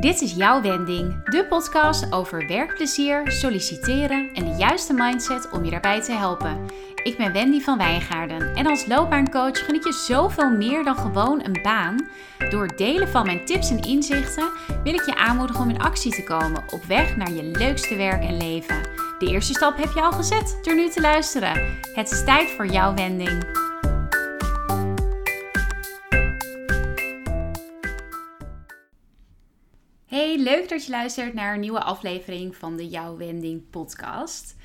Dit is jouw wending, de podcast over werkplezier, solliciteren en de juiste mindset om je daarbij te helpen. Ik ben Wendy van Wijngaarden en als loopbaancoach geniet je zoveel meer dan gewoon een baan. Door delen van mijn tips en inzichten wil ik je aanmoedigen om in actie te komen op weg naar je leukste werk en leven. De eerste stap heb je al gezet door nu te luisteren. Het is tijd voor jouw wending. Leuk dat je luistert naar een nieuwe aflevering van de Jouw Wending podcast.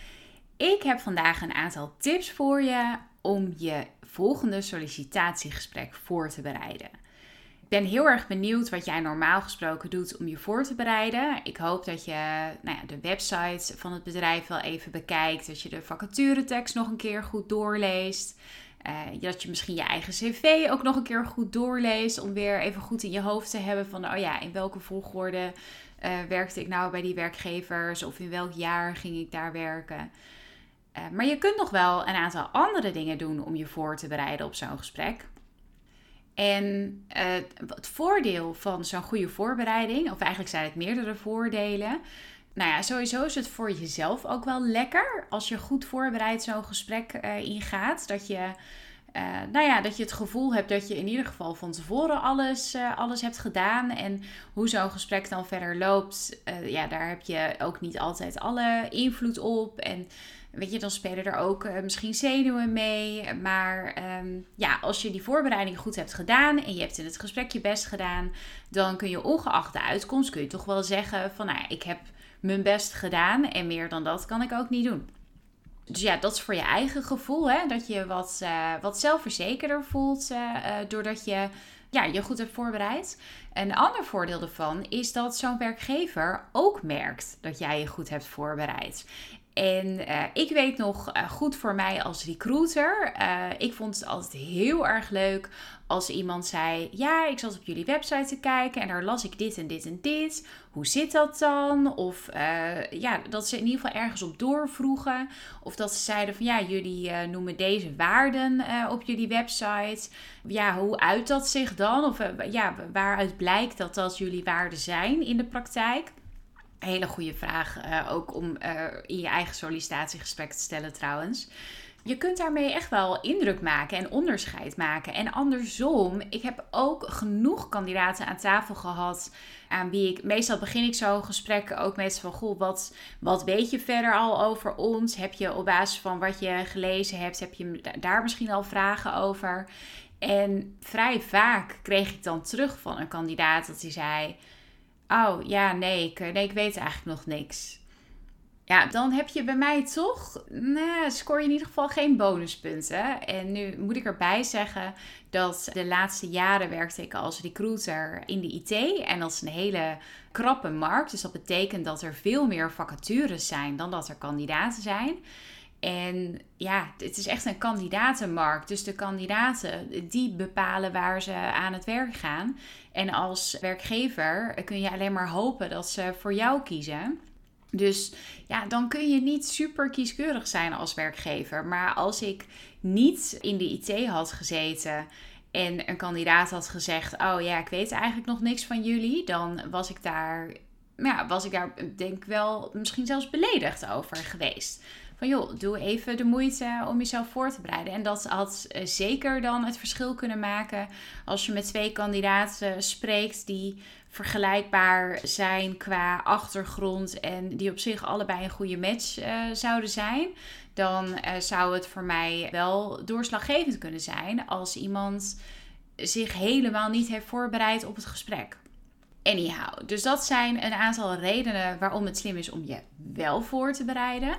Ik heb vandaag een aantal tips voor je om je volgende sollicitatiegesprek voor te bereiden. Ik ben heel erg benieuwd wat jij normaal gesproken doet om je voor te bereiden. Ik hoop dat je nou ja, de website van het bedrijf wel even bekijkt, dat je de vacaturetekst nog een keer goed doorleest. Uh, dat je misschien je eigen cv ook nog een keer goed doorleest. Om weer even goed in je hoofd te hebben van, oh ja, in welke volgorde uh, werkte ik nou bij die werkgevers? Of in welk jaar ging ik daar werken? Uh, maar je kunt nog wel een aantal andere dingen doen om je voor te bereiden op zo'n gesprek. En het voordeel van zo'n goede voorbereiding, of eigenlijk zijn het meerdere voordelen. Nou ja, sowieso is het voor jezelf ook wel lekker als je goed voorbereid zo'n gesprek ingaat. Dat je uh, nou ja, dat je het gevoel hebt dat je in ieder geval van tevoren alles, uh, alles hebt gedaan. En hoe zo'n gesprek dan verder loopt, uh, ja, daar heb je ook niet altijd alle invloed op. En weet je, dan spelen er ook misschien zenuwen mee. Maar um, ja, als je die voorbereiding goed hebt gedaan en je hebt in het gesprek je best gedaan, dan kun je ongeacht de uitkomst, kun je toch wel zeggen van nou, ik heb mijn best gedaan en meer dan dat kan ik ook niet doen. Dus ja, dat is voor je eigen gevoel. Hè? Dat je wat, uh, wat zelfverzekerder voelt uh, uh, doordat je ja, je goed hebt voorbereid. Een ander voordeel ervan is dat zo'n werkgever ook merkt dat jij je goed hebt voorbereid. En uh, ik weet nog uh, goed voor mij als recruiter. Uh, ik vond het altijd heel erg leuk als iemand zei: Ja, ik zat op jullie website te kijken en daar las ik dit en dit en dit. Hoe zit dat dan? Of ja, dat ze in ieder geval ergens op doorvroegen. Of dat ze zeiden: van ja, jullie noemen deze waarden op jullie website. Ja, hoe uit dat zich dan? Of ja, waaruit blijkt dat dat jullie waarden zijn in de praktijk? Hele goede vraag uh, ook om uh, in je eigen sollicitatiegesprek te stellen trouwens. Je kunt daarmee echt wel indruk maken en onderscheid maken. En andersom, ik heb ook genoeg kandidaten aan tafel gehad aan wie ik... Meestal begin ik zo'n gesprek ook met van... Goh, wat, wat weet je verder al over ons? Heb je op basis van wat je gelezen hebt, heb je daar misschien al vragen over? En vrij vaak kreeg ik dan terug van een kandidaat dat hij zei... Oh ja, nee ik, nee, ik weet eigenlijk nog niks. Ja, dan heb je bij mij toch, nou, scoor je in ieder geval geen bonuspunten. En nu moet ik erbij zeggen dat de laatste jaren werkte ik als recruiter in de IT. En dat is een hele krappe markt. Dus dat betekent dat er veel meer vacatures zijn dan dat er kandidaten zijn. En ja, het is echt een kandidatenmarkt. Dus de kandidaten die bepalen waar ze aan het werk gaan. En als werkgever kun je alleen maar hopen dat ze voor jou kiezen. Dus ja, dan kun je niet super kieskeurig zijn als werkgever. Maar als ik niet in de IT had gezeten en een kandidaat had gezegd: Oh ja, ik weet eigenlijk nog niks van jullie, dan was ik daar, ja, was ik daar denk ik wel misschien zelfs beledigd over geweest van joh, doe even de moeite om jezelf voor te bereiden. En dat had eh, zeker dan het verschil kunnen maken als je met twee kandidaten spreekt die vergelijkbaar zijn qua achtergrond en die op zich allebei een goede match uh, zouden zijn, dan uh, zou het voor mij wel doorslaggevend kunnen zijn als iemand zich helemaal niet heeft voorbereid op het gesprek. Anyhow, dus dat zijn een aantal redenen waarom het slim is om je wel voor te bereiden.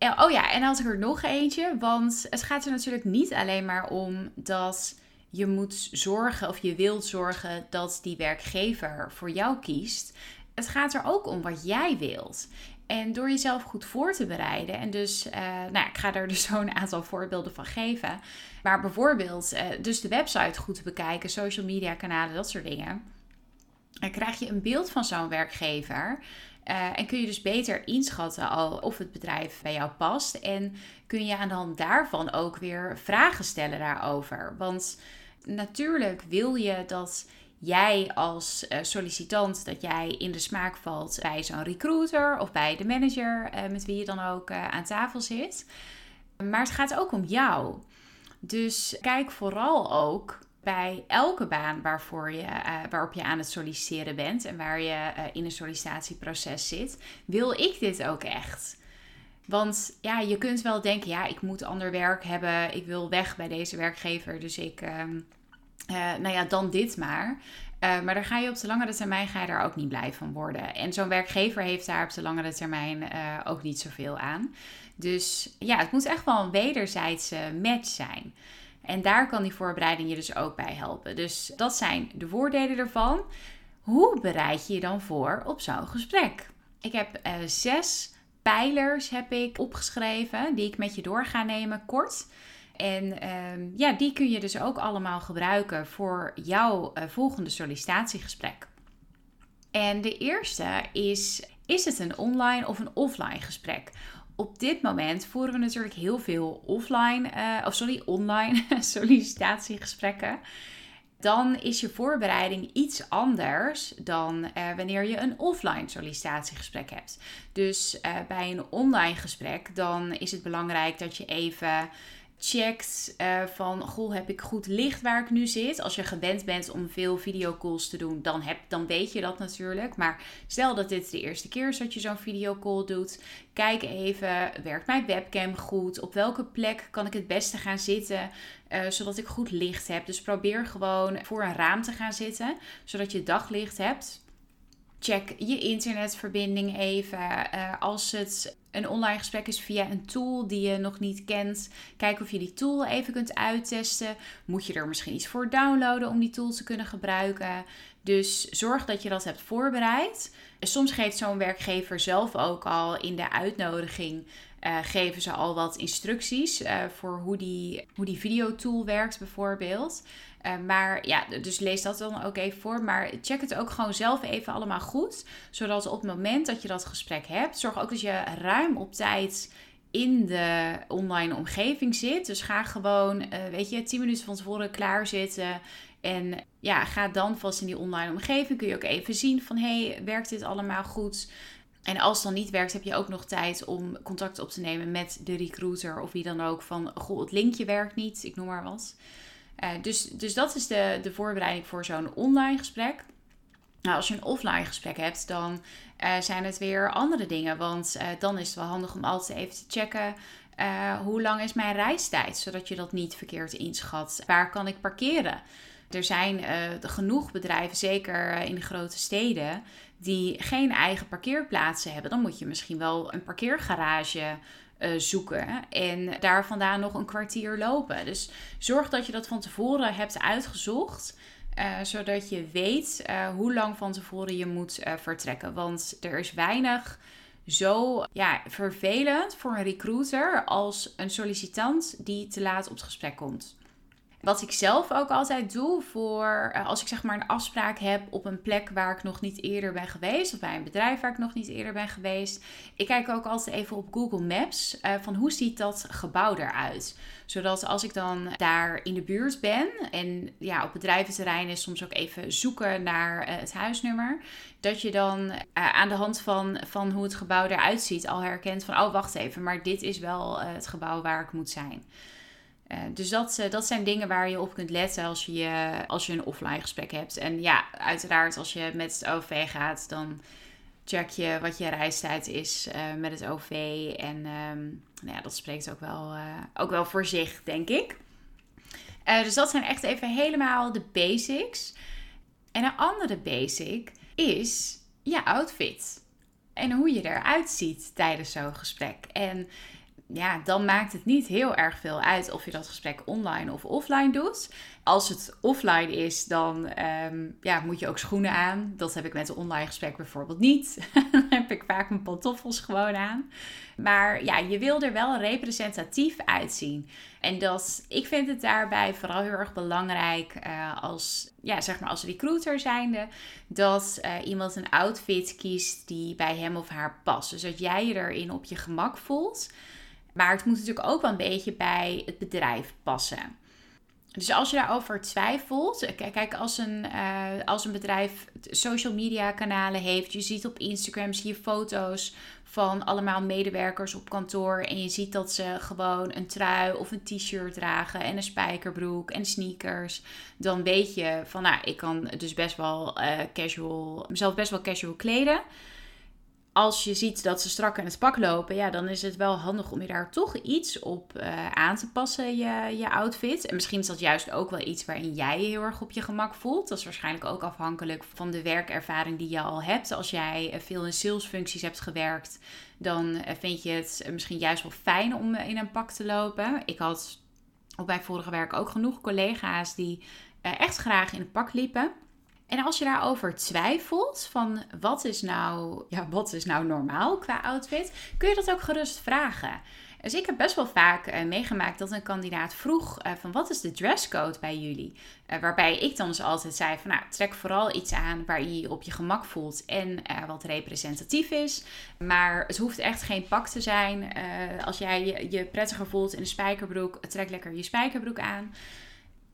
Oh ja, en dan had ik er nog eentje. Want het gaat er natuurlijk niet alleen maar om dat je moet zorgen of je wilt zorgen dat die werkgever voor jou kiest. Het gaat er ook om wat jij wilt. En door jezelf goed voor te bereiden. En dus, uh, nou, ik ga er dus zo'n aantal voorbeelden van geven. Maar bijvoorbeeld, uh, dus de website goed te bekijken, social media kanalen, dat soort dingen. Dan krijg je een beeld van zo'n werkgever. Uh, en kun je dus beter inschatten al of het bedrijf bij jou past. En kun je aan de hand daarvan ook weer vragen stellen daarover. Want natuurlijk wil je dat jij als uh, sollicitant dat jij in de smaak valt bij zo'n recruiter of bij de manager uh, met wie je dan ook aan tafel zit. Maar het gaat ook om jou. Dus kijk vooral ook bij elke baan waarvoor je, waarop je aan het solliciteren bent en waar je in een sollicitatieproces zit. Wil ik dit ook echt? Want ja, je kunt wel denken, ja, ik moet ander werk hebben. Ik wil weg bij deze werkgever. Dus ik, uh, nou ja, dan dit maar. Maar daar ga je op de langere termijn ga je daar ook niet blij van worden. En zo'n werkgever heeft daar op de langere termijn ook niet zoveel aan. Dus ja, het moet echt wel een wederzijdse match zijn. En daar kan die voorbereiding je dus ook bij helpen. Dus dat zijn de voordelen ervan. Hoe bereid je je dan voor op zo'n gesprek? Ik heb zes pijlers heb ik opgeschreven, die ik met je door ga nemen kort. En ehm, ja, die kun je dus ook allemaal gebruiken voor jouw uh, volgende sollicitatiegesprek. En de eerste is: is het een online of een offline gesprek? Op dit moment voeren we natuurlijk heel veel offline, uh, of sorry, online sollicitatiegesprekken dan is je voorbereiding iets anders dan uh, wanneer je een offline sollicitatiegesprek hebt. Dus uh, bij een online gesprek, dan is het belangrijk dat je even checkt uh, van, goh, heb ik goed licht waar ik nu zit? Als je gewend bent om veel videocalls te doen, dan, heb, dan weet je dat natuurlijk. Maar stel dat dit de eerste keer is dat je zo'n videocall doet. Kijk even, werkt mijn webcam goed? Op welke plek kan ik het beste gaan zitten? Uh, zodat ik goed licht heb. Dus probeer gewoon voor een raam te gaan zitten, zodat je daglicht hebt. Check je internetverbinding even. Uh, als het een online gesprek is via een tool die je nog niet kent, kijk of je die tool even kunt uittesten. Moet je er misschien iets voor downloaden om die tool te kunnen gebruiken? Dus zorg dat je dat hebt voorbereid. Soms geeft zo'n werkgever zelf ook al in de uitnodiging uh, geven ze al wat instructies uh, voor hoe die, hoe die videotool werkt, bijvoorbeeld. Uh, maar ja, dus lees dat dan ook even voor. Maar check het ook gewoon zelf even allemaal goed. Zodat op het moment dat je dat gesprek hebt, zorg ook dat je ruim op tijd in de online omgeving zit. Dus ga gewoon, weet je, 10 minuten van tevoren klaarzitten. En ja, ga dan vast in die online omgeving. Kun je ook even zien van, hey, werkt dit allemaal goed? En als het dan niet werkt, heb je ook nog tijd om contact op te nemen met de recruiter of wie dan ook. Van, goh, het linkje werkt niet, ik noem maar wat. Uh, dus, dus dat is de, de voorbereiding voor zo'n online gesprek. Nou, als je een offline gesprek hebt, dan uh, zijn het weer andere dingen. Want uh, dan is het wel handig om altijd even te checken. hoe lang is mijn reistijd? Zodat je dat niet verkeerd inschat. Waar kan ik parkeren? Er zijn genoeg bedrijven, zeker in de grote steden, die geen eigen parkeerplaatsen hebben, dan moet je misschien wel een parkeergarage uh, zoeken en daar vandaan nog een kwartier lopen. Dus zorg dat je dat van tevoren hebt uitgezocht. Zodat je weet hoe lang van tevoren je moet vertrekken. Want er is weinig zo ja, vervelend voor een recruiter als een sollicitant die te laat op het gesprek komt. Wat ik zelf ook altijd doe voor eh, als ik zeg maar een afspraak heb op een plek waar ik nog niet eerder ben geweest, of bij een bedrijf waar ik nog niet eerder ben geweest. Ik kijk ook altijd even op Google Maps uh, van hoe ziet dat gebouw eruit. Zodat als ik dan daar in de buurt ben en ja, op bedrijventerrein is soms ook even zoeken naar uh, het huisnummer. Dat je dan aan de hand van, van hoe het gebouw eruit ziet al herkent van oh wacht even, maar dit is wel het gebouw waar ik moet zijn. Uh, dus dat, uh, dat zijn dingen waar je op kunt letten als je, als je een offline gesprek hebt. En ja, uiteraard als je met het OV gaat, dan check je wat je reistijd is uh, met het OV. En um, nou ja, dat spreekt ook wel, ook wel voor zich, denk ik. dus dat zijn echt even helemaal de basics. En een andere basic is je outfit. En hoe je eruit ziet tijdens zo'n gesprek. En ja, dan maakt het niet heel erg veel uit of je dat gesprek online of offline doet. Als het offline is, dan ehm, ja, moet je ook schoenen aan. Dat heb ik met een online gesprek bijvoorbeeld niet. dan heb ik vaak mijn pantoffels gewoon aan. Maar ja, je wil er wel representatief uitzien. En dat, ik vind het daarbij vooral heel erg belangrijk uh, als, ja, zeg maar als recruiter zijnde, dat uh, iemand een outfit kiest die bij hem of haar past. Dus dat jij je erin op je gemak voelt. Maar het moet natuurlijk ook wel een beetje bij het bedrijf passen. Dus als je daarover twijfelt, kijk, als een, uh, als een bedrijf social media kanalen heeft, je ziet op Instagram zie je foto's van allemaal medewerkers op kantoor en je ziet dat ze gewoon een trui of een t-shirt dragen en een spijkerbroek en sneakers, dan weet je van nou, ik kan dus best wel uh, casual, mezelf best wel casual kleden als je ziet dat ze strak in het pak lopen, ja, dan is het wel handig om je daar toch iets op uh, aan te passen, je, je outfit. En misschien is dat juist ook wel iets waarin jij je heel erg op je gemak voelt. Dat is waarschijnlijk ook afhankelijk van de werkervaring die je al hebt. Als jij eh, veel in salesfuncties hebt gewerkt, dan eh, vind je het misschien juist wel fijn om in een pak te lopen. Ik had op mijn vorige werk ook genoeg collega's die echt graag in een pak liepen. En als je daarover twijfelt van wat is nou, ja, wat is nou normaal qua outfit, kun je dat ook gerust vragen. Dus ik heb best wel vaak uh, meegemaakt dat een kandidaat vroeg uh, van wat is de dresscode bij jullie? Uh, waarbij ik dan dus altijd zei van nou trek vooral iets aan waar je je op je gemak voelt en wat representatief is. Maar het hoeft echt geen pak te zijn. als jij je prettiger voelt in een spijkerbroek, trek lekker je spijkerbroek aan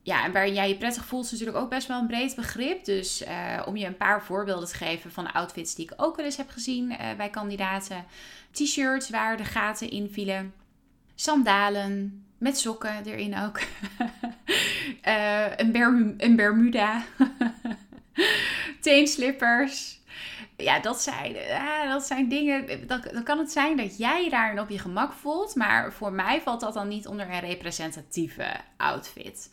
ja, en waar jij je prettig voelt is natuurlijk ook best wel een breed begrip. Dus uh, om je een paar voorbeelden te geven van outfits die ik ook wel eens heb gezien uh, bij kandidaten. T-shirts waar de gaten in vielen. Sandalen met sokken erin ook. uh, een, berm een Bermuda. Teenslippers. Ja, dat zijn, dat zijn dingen. Dan, dan kan het zijn dat jij daarin op je gemak voelt. Maar voor mij valt dat dan niet onder een representatieve outfit.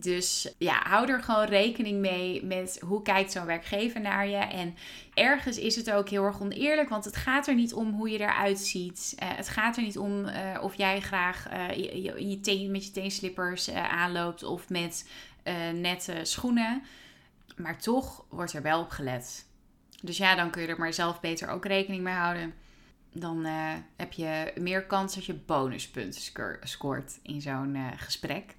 Dus ja, hou er gewoon rekening mee met hoe kijkt zo'n werkgever naar je. En ergens is het ook heel erg oneerlijk, want het gaat er niet om hoe je eruit ziet. Uh, het gaat er niet om uh, of jij graag je, je teen, met je teenslippers aanloopt of met nette schoenen. Maar toch wordt er wel op gelet. Dus ja, dan kun je er maar zelf beter ook rekening mee houden. Dan heb je meer kans dat je bonuspunten scoort in zo'n gesprek.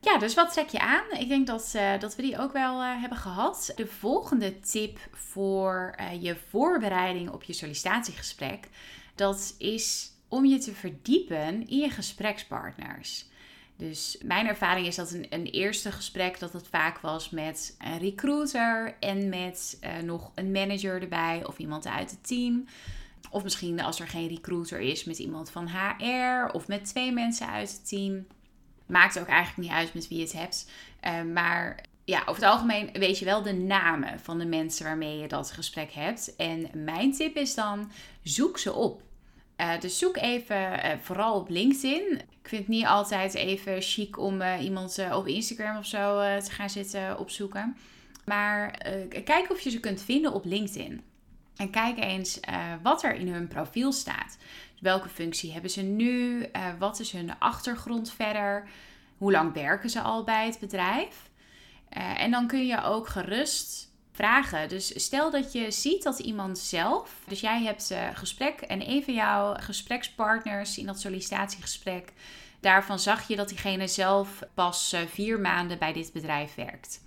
Ja, dus wat trek je aan? Ik denk dat, uh, dat we die ook wel uh, hebben gehad. De volgende tip voor uh, je voorbereiding op je sollicitatiegesprek, dat is om je te verdiepen in je gesprekspartners. Dus mijn ervaring is dat een, een eerste gesprek dat het vaak was met een recruiter en met nog een manager erbij of iemand uit het team. Of misschien als er geen recruiter is, met iemand van HR of met twee mensen uit het team. Maakt ook eigenlijk niet uit met wie je het hebt. Uh, maar ja, over het algemeen weet je wel de namen van de mensen waarmee je dat gesprek hebt. En mijn tip is dan: zoek ze op. Uh, dus zoek even, uh, vooral op LinkedIn. Ik vind het niet altijd even chic om iemand op Instagram of zo te gaan zitten opzoeken. Maar kijk of je ze kunt vinden op LinkedIn. En kijk eens wat er in hun profiel staat. Welke functie hebben ze nu? Uh, wat is hun achtergrond verder? Hoe lang werken ze al bij het bedrijf? Uh, en dan kun je ook gerust vragen. Dus stel dat je ziet dat iemand zelf, dus jij hebt gesprek en een van jouw gesprekspartners in dat sollicitatiegesprek, daarvan zag je dat diegene zelf pas vier maanden bij dit bedrijf werkt.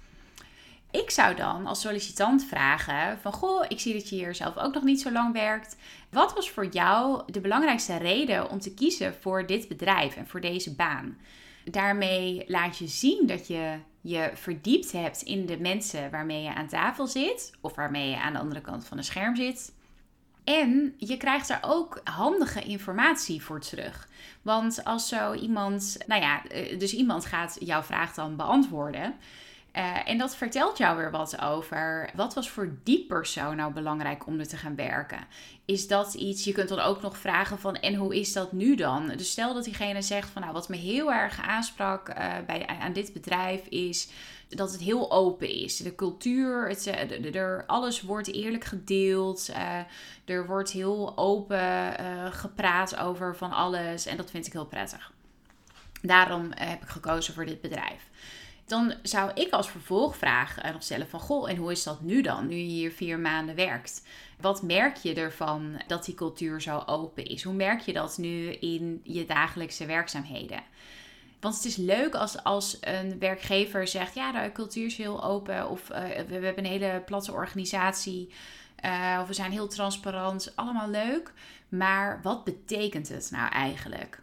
Ik zou dan als sollicitant vragen van goh, ik zie dat je hier zelf ook nog niet zo lang werkt. Wat was voor jou de belangrijkste reden om te kiezen voor dit bedrijf en voor deze baan? Daarmee laat je zien dat je je verdiept hebt in de mensen waarmee je aan tafel zit of waarmee je aan de andere kant van het scherm zit. En je krijgt daar ook handige informatie voor terug. Want als zo iemand, nou ja, eh, dus iemand gaat jouw vraag dan beantwoorden. Uh, en dat vertelt jou weer wat over wat was voor die persoon nou belangrijk om er te gaan werken. Is dat iets, je kunt dan ook nog vragen van en hoe is dat nu dan? Dus stel dat diegene zegt van nou wat me heel erg aansprak uh, bij, aan dit bedrijf is dat het heel open is. De cultuur, het, er, alles wordt eerlijk gedeeld. er wordt heel open gepraat over van alles en dat vind ik heel prettig. Daarom heb ik gekozen voor dit bedrijf dan zou ik als vervolgvraag nog stellen van... Goh, en hoe is dat nu dan, nu je hier vier maanden werkt? Wat merk je ervan dat die cultuur zo open is? Hoe merk je dat nu in je dagelijkse werkzaamheden? Want het is leuk als, als een werkgever zegt: ja, de cultuur is heel open. Of uh, we, hebben een hele platte organisatie. Uh, of we zijn heel transparant. Allemaal leuk. Maar wat betekent het nou eigenlijk?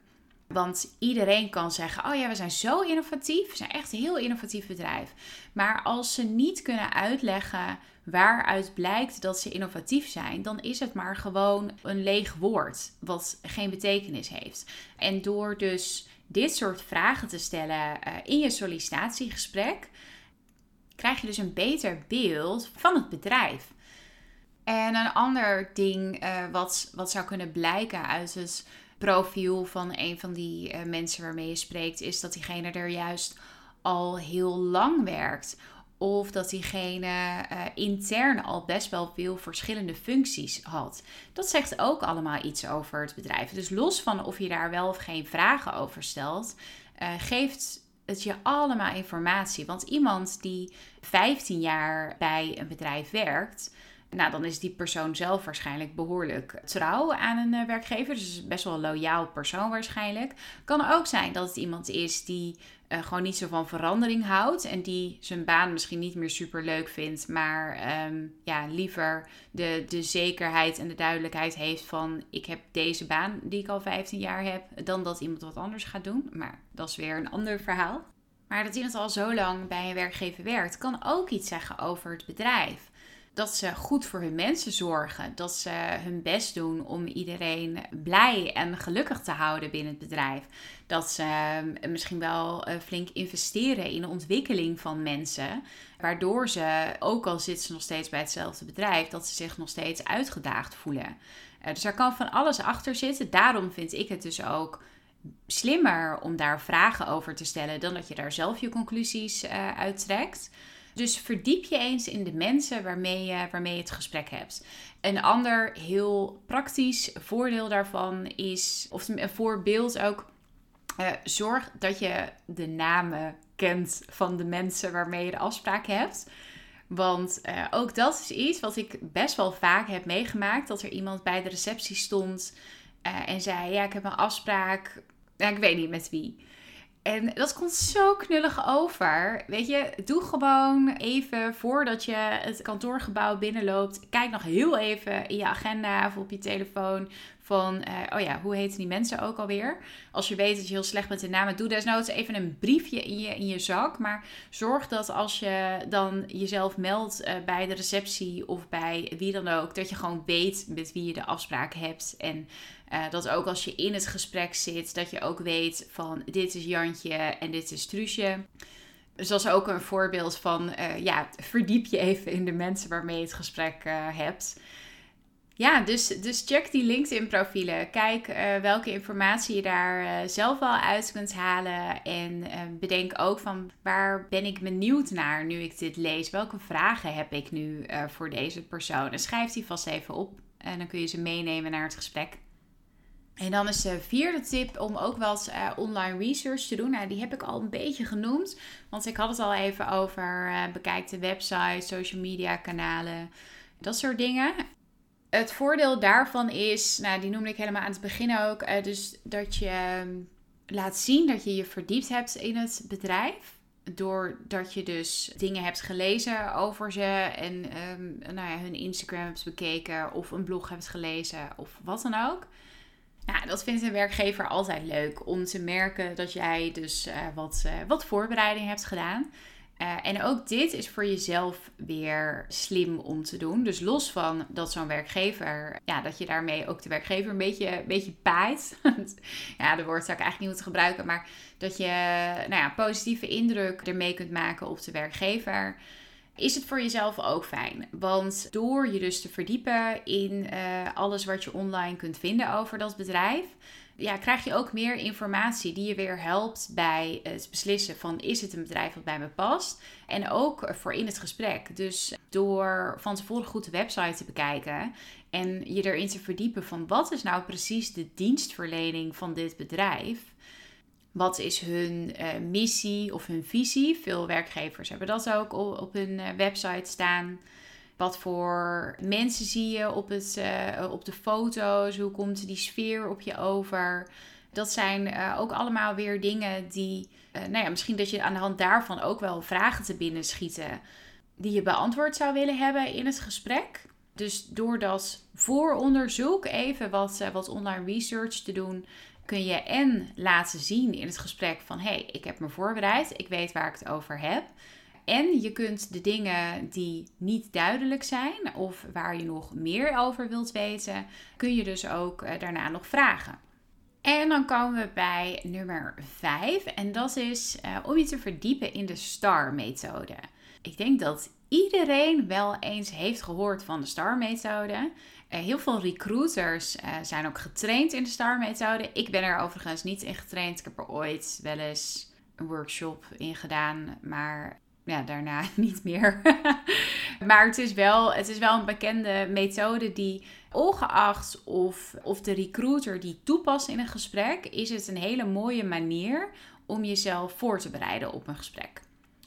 Want iedereen kan zeggen: Oh ja, we zijn zo innovatief. We zijn echt een heel innovatief bedrijf. Maar als ze niet kunnen uitleggen waaruit blijkt dat ze innovatief zijn, dan is het maar gewoon een leeg woord wat geen betekenis heeft. En door dus dit soort vragen te stellen uh, in je sollicitatiegesprek, krijg je dus een beter beeld van het bedrijf. En een ander ding uh, wat, wat zou kunnen blijken uit het profiel van een van die uh, mensen waarmee je spreekt, is dat diegene er juist al heel lang werkt. Of dat diegene uh, intern al best wel veel verschillende functies had. Dat zegt ook allemaal iets over het bedrijf. Dus los van of je daar wel of geen vragen over stelt, uh, geeft het je allemaal informatie. Want iemand die 15 jaar bij een bedrijf werkt, nou, dan is die persoon zelf waarschijnlijk behoorlijk trouw aan een uh, werkgever. Dus best wel een loyaal persoon waarschijnlijk. Kan ook zijn dat het iemand is die uh, gewoon niet zo van verandering houdt. En die zijn baan misschien niet meer super leuk vindt. Maar um, ja, liever de, de zekerheid en de duidelijkheid heeft van ik heb deze baan die ik al 15 jaar heb. Dan dat iemand wat anders gaat doen. Maar dat is weer een ander verhaal. Maar dat iemand al zo lang bij een werkgever werkt, kan ook iets zeggen over het bedrijf dat ze goed voor hun mensen zorgen. Dat ze hun best doen om iedereen blij en gelukkig te houden binnen het bedrijf. Dat ze ehm, misschien wel eh, flink investeren in de ontwikkeling van mensen. Waardoor ze, ook al zitten ze nog steeds bij hetzelfde bedrijf, dat ze zich nog steeds uitgedaagd voelen. Eh, dus er kan van alles achter zitten. Daarom vind ik het dus ook slimmer om daar vragen over te stellen dan dat je daar zelf je conclusies uh, uittrekt. Dus verdiep je eens in de mensen waarmee je, waarmee je het gesprek hebt. Een ander heel praktisch voordeel daarvan is, of een voorbeeld ook, uh, zorg dat je de namen kent van de mensen waarmee je de afspraak hebt. Want uh, ook dat is iets wat ik best wel vaak heb meegemaakt. Dat er iemand bij de receptie stond uh, en zei: Ja, ik heb een afspraak. Ik weet niet met wie. En dat komt zo knullig over. Weet je, doe gewoon even voordat je het kantoorgebouw binnenloopt. Kijk nog heel even in je agenda of op je telefoon. Van, uh, oh ja, hoe heten die mensen ook alweer? Als je weet dat je heel slecht met de namen doe desnoods even een briefje in je, in je zak. Maar zorg dat als je dan jezelf meldt uh, bij de receptie of bij wie dan ook, dat je gewoon weet met wie je de afspraak hebt. En uh, dat ook als je in het gesprek zit, dat je ook weet van dit is Jantje en dit is Truusje. Dus dat is ook een voorbeeld van, ja, verdiep je even in de mensen waarmee je het gesprek hebt. Ja, dus, dus check die LinkedIn-profielen. Kijk welke informatie je daar zelf wel uit kunt halen. En bedenk ook van waar ben ik benieuwd naar nu ik dit lees? Welke vragen heb ik nu voor deze persoon? En schrijf die vast even op. En dan kun je ze meenemen naar het gesprek. En dan is de vierde tip om ook uh, online research te doen. Nou, die heb ik al een beetje genoemd. Want ik had het al even over uh, bekijk de website, social media kanalen, dat soort dingen. Het voordeel daarvan is, nou die noemde ik helemaal aan het begin ook. Uh, dus dat je ehm, laat zien dat je je verdiept hebt in het bedrijf. Doordat je dus dingen hebt gelezen over ze en um, nou ja, hun Instagram hebt bekeken of een blog hebt gelezen of wat dan ook. Nou, dat vindt een werkgever altijd leuk om te merken dat jij dus uh, wat, uh, wat voorbereiding hebt gedaan. Uh, en ook dit is voor jezelf weer slim om te doen. Dus los van dat zo'n werkgever, ja, dat je daarmee ook de werkgever een beetje, een beetje paait. ja, de woord zou ik eigenlijk niet moeten gebruiken. Maar dat je nou ja, positieve indruk ermee kunt maken op de werkgever is het voor jezelf ook fijn. Want door je dus te verdiepen in uh, alles wat je online kunt vinden over dat bedrijf, ja, krijg je ook meer informatie die je weer helpt bij het beslissen van is het een bedrijf wat bij me past. En ook voor in het gesprek. Dus door van tevoren goed de website te bekijken en je erin te verdiepen van wat is nou precies de dienstverlening van dit bedrijf wat is hun uh, missie of hun visie? Veel werkgevers hebben dat ook op, hun uh, website staan. Wat voor mensen zie je op, het, uh, op de foto's? Hoe komt die sfeer op je over? Dat zijn ook allemaal weer dingen die, nou ja, misschien dat je aan de hand daarvan ook wel vragen te binnen schieten. Die je beantwoord zou willen hebben in het gesprek. Dus door dat vooronderzoek even wat, wat online research te doen, kun je en laten zien in het gesprek van hé, hey, ik heb me voorbereid, ik weet waar ik het over heb. En je kunt de dingen die niet duidelijk zijn of waar je nog meer over wilt weten, kun je dus ook eh, daarna nog vragen. En dan komen we bij nummer 5 en dat is uh, om je te verdiepen in de STAR-methode. Ik denk dat iedereen wel eens heeft gehoord van de STAR-methode. Uh, heel veel recruiters zijn ook getraind in de STAR-methode. Ik ben er overigens niet in getraind. Ik heb er ooit wel eens een workshop in gedaan, maar ja, daarna niet meer. maar het is, wel, het is wel een bekende methode die, ongeacht of, of de recruiter die toepast in een gesprek, is het een hele mooie manier om jezelf voor te bereiden op een gesprek.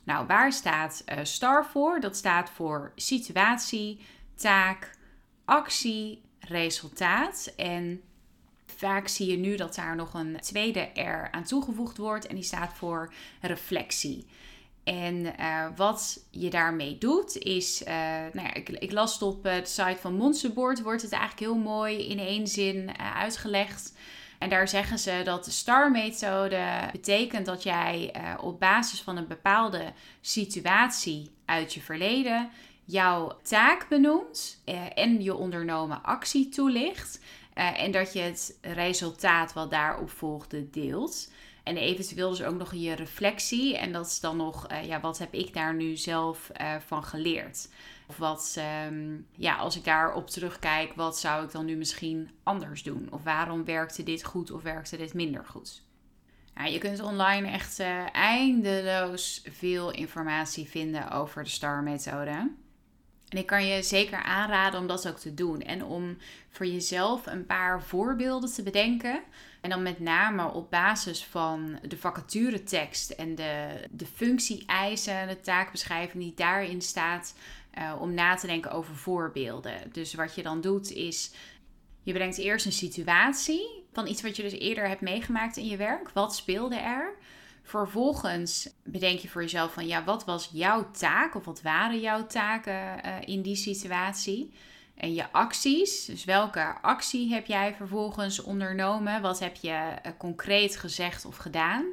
Nou, waar staat uh, STAR voor? Dat staat voor situatie, taak, actie, resultaat. En vaak zie je nu dat daar nog een tweede R aan toegevoegd wordt en die staat voor reflectie. En uh, wat je daarmee doet is, uh, nou ja, ik, ik, las het op de site van Monsterboard, wordt het eigenlijk heel mooi in één zin uitgelegd. En daar zeggen ze dat de STAR-methode betekent dat jij op basis van een bepaalde situatie uit je verleden jouw taak benoemt en je ondernomen actie toelicht. en dat je het resultaat wat daarop volgde deelt. En eventueel dus ook nog je reflectie. En dat is dan nog, uh, ja, wat heb ik daar nu zelf uh, van geleerd? Of wat, um, ja, als ik daarop terugkijk, wat zou ik dan nu misschien anders doen? Of waarom werkte dit goed of werkte dit minder goed? Je kunt online echt uh, eindeloos veel informatie vinden over de STAR-methode. En ik kan je zeker aanraden om dat ook te doen. En om voor jezelf een paar voorbeelden te bedenken. En dan met name op basis van de vacaturetekst en de, de functie-eisen, de taakbeschrijving die daarin staat. Uh, om na te denken over voorbeelden. Dus wat je dan doet is. Je brengt eerst een situatie van iets wat je dus eerder hebt meegemaakt in je werk. Wat speelde er? Vervolgens bedenk je voor jezelf van ja, wat was jouw taak of wat waren jouw taken uh, in die situatie? En je acties, dus welke actie heb jij vervolgens ondernomen? Wat heb je uh, concreet gezegd of gedaan?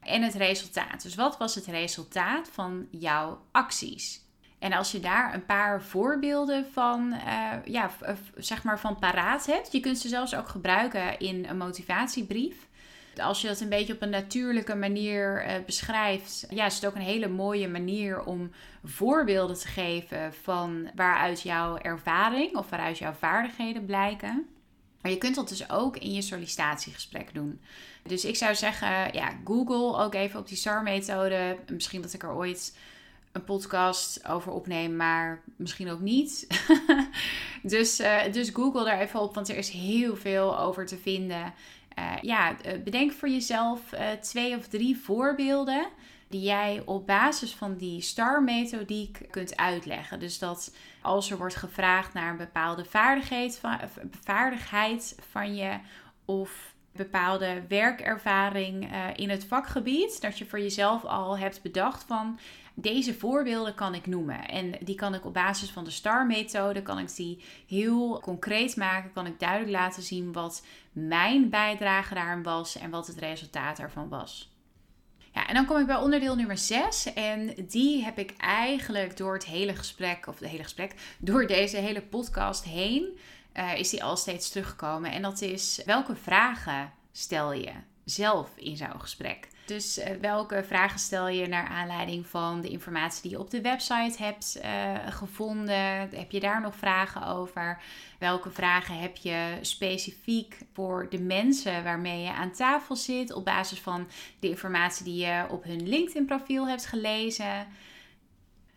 En het resultaat. Dus wat was het resultaat van jouw acties? En als je daar een paar voorbeelden van, uh, ja, zeg maar van paraat hebt, je kunt ze zelfs ook gebruiken in een motivatiebrief als je dat een beetje op een natuurlijke manier uh, beschrijft, ja, is het ook een hele mooie manier om voorbeelden te geven van waaruit jouw ervaring of waaruit jouw vaardigheden blijken. Maar je kunt dat dus ook in je sollicitatiegesprek doen. Dus ik zou zeggen, ja, Google ook even op die SAR-methode. Misschien dat ik er ooit een podcast over opneem, maar misschien ook niet. dus, uh, dus Google daar even op, want er is heel veel over te vinden. Uh, ja, eh, bedenk voor jezelf uh, twee of drie voorbeelden die jij op basis van die STAR-methodiek kunt uitleggen. Dus dat als er wordt gevraagd naar een bepaalde vaardigheid van, vaardigheid van je of bepaalde werkervaring in het vakgebied, dat je voor jezelf al hebt bedacht van deze voorbeelden kan ik noemen. En die kan ik op basis van de STAR-methode, kan ik die heel concreet maken. Kan ik duidelijk laten zien wat mijn bijdrage daarin was en wat het resultaat ervan was. Ja, en dan kom ik bij onderdeel nummer 6. En die heb ik eigenlijk door het hele gesprek, of het hele gesprek, door deze hele podcast heen, uh, is die al steeds teruggekomen. En dat is welke vragen stel je zelf in zo'n gesprek? Dus uh, welke vragen stel je naar aanleiding van de informatie die je op de website hebt uh, gevonden? Heb je daar nog vragen over? Welke vragen heb je specifiek voor de mensen waarmee je aan tafel zit op basis van de informatie die je op hun LinkedIn-profiel hebt gelezen?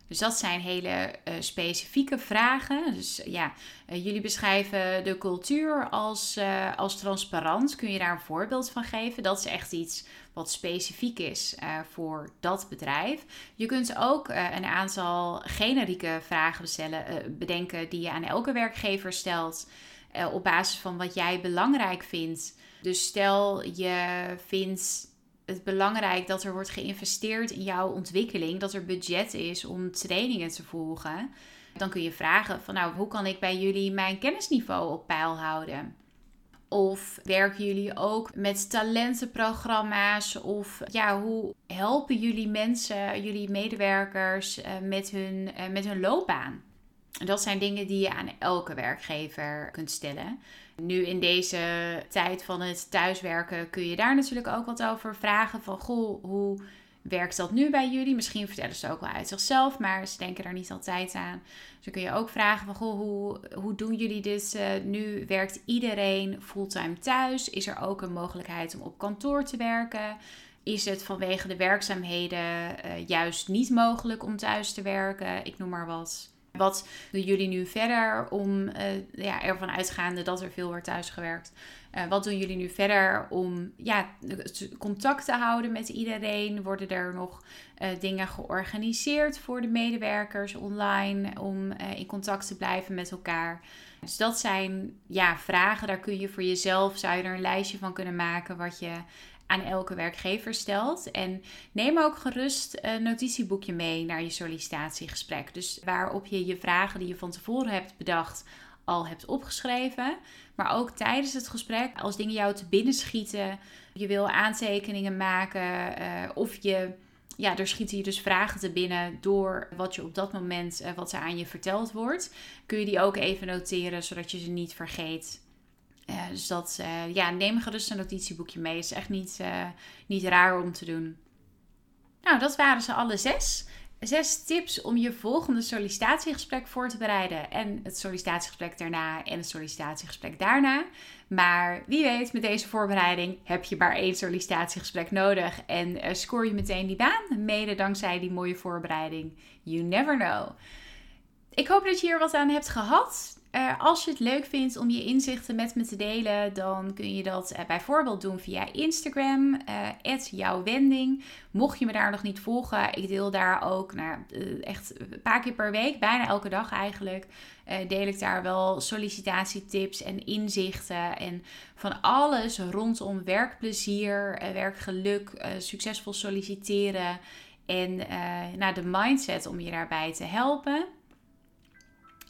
Dus dat zijn hele uh, specifieke vragen. Dus ja, jullie beschrijven de cultuur als, als transparant. Kun je daar een voorbeeld van geven? Dat is echt iets wat specifiek is voor dat bedrijf. Je kunt ook een aantal generieke vragen bestellen, bedenken die je aan elke werkgever stelt. op basis van wat jij belangrijk vindt. Dus stel je vindt het belangrijk dat er wordt geïnvesteerd in jouw ontwikkeling, dat er budget is om trainingen te volgen. Dan kun je vragen van nou, hoe kan ik bij jullie mijn kennisniveau op peil houden? Of werken jullie ook met talentenprogramma's? Of ja, hoe helpen jullie mensen, jullie medewerkers uh, met, hun, uh, met hun loopbaan? Dat zijn dingen die je aan elke werkgever kunt stellen. Nu in deze tijd van het thuiswerken kun je daar natuurlijk ook wat over vragen. Van goh, hoe werkt dat nu bij jullie? Misschien vertellen ze ook wel uit zichzelf, maar ze denken daar niet altijd aan. Dus dan kun je ook vragen van, goh, hoe, hoe doen jullie dit uh, nu? Werkt iedereen fulltime thuis? Is er ook een mogelijkheid om op kantoor te werken? Is het vanwege de werkzaamheden uh, juist niet mogelijk om thuis te werken? Ik noem maar wat. Wat doen jullie nu verder om uh, ja, ervan uitgaande dat er veel wordt thuisgewerkt? Uh, wat doen jullie nu verder om ja, contact te houden met iedereen? Worden er nog uh, dingen georganiseerd voor de medewerkers online om in contact te blijven met elkaar? Dus dat zijn ja, vragen, daar kun je voor jezelf, zou je er een lijstje van kunnen maken wat je aan elke werkgever stelt. En neem ook gerust een notitieboekje mee naar je sollicitatiegesprek. Dus waarop je je vragen die je van tevoren hebt bedacht al hebt opgeschreven. Maar ook tijdens het gesprek, als dingen jou te binnen schieten, je wil aantekeningen maken uh, of je ja, er schieten je dus vragen te binnen door wat je op dat moment, uh, wat er aan je verteld wordt. Kun je die ook even noteren, zodat je ze niet vergeet. Uh, dus dat, ja, neem gerust een notitieboekje mee. Is echt niet, niet raar om te doen. Nou, dat waren ze alle zes. Zes tips om je volgende sollicitatiegesprek voor te bereiden. En het sollicitatiegesprek daarna en het sollicitatiegesprek daarna. Maar wie weet, met deze voorbereiding heb je maar één sollicitatiegesprek nodig. En scoor je meteen die baan. Mede dankzij die mooie voorbereiding. You never know. Ik hoop dat je hier wat aan hebt gehad. Uh, als je het leuk vindt om je inzichten met me te delen, dan kun je dat uh, bijvoorbeeld doen via Instagram, uh, jouwwending. Mocht je me daar nog niet volgen, ik deel daar ook nou, echt een paar keer per week, bijna elke dag eigenlijk, deel ik daar wel sollicitatietips en inzichten en van alles rondom werkplezier, werkgeluk, succesvol solliciteren en nou, de mindset om je daarbij te helpen.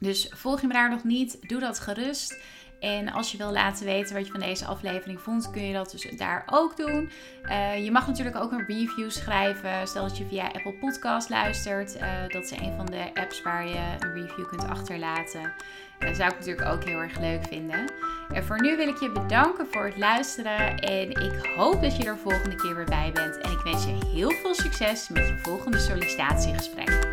Dus volg je me daar nog niet, doe dat gerust. En als je wil laten weten wat je van deze aflevering vond, kun je dat dus daar ook doen. Uh, je mag natuurlijk ook een review schrijven. Stel dat je via Apple Podcast luistert. Uh, dat is een van de apps waar je een review kunt achterlaten. Dat zou ik natuurlijk ook heel erg leuk vinden. En voor nu wil ik je bedanken voor het luisteren. En ik hoop dat je er volgende keer weer bij bent. En ik wens je heel veel succes met je volgende sollicitatiegesprek.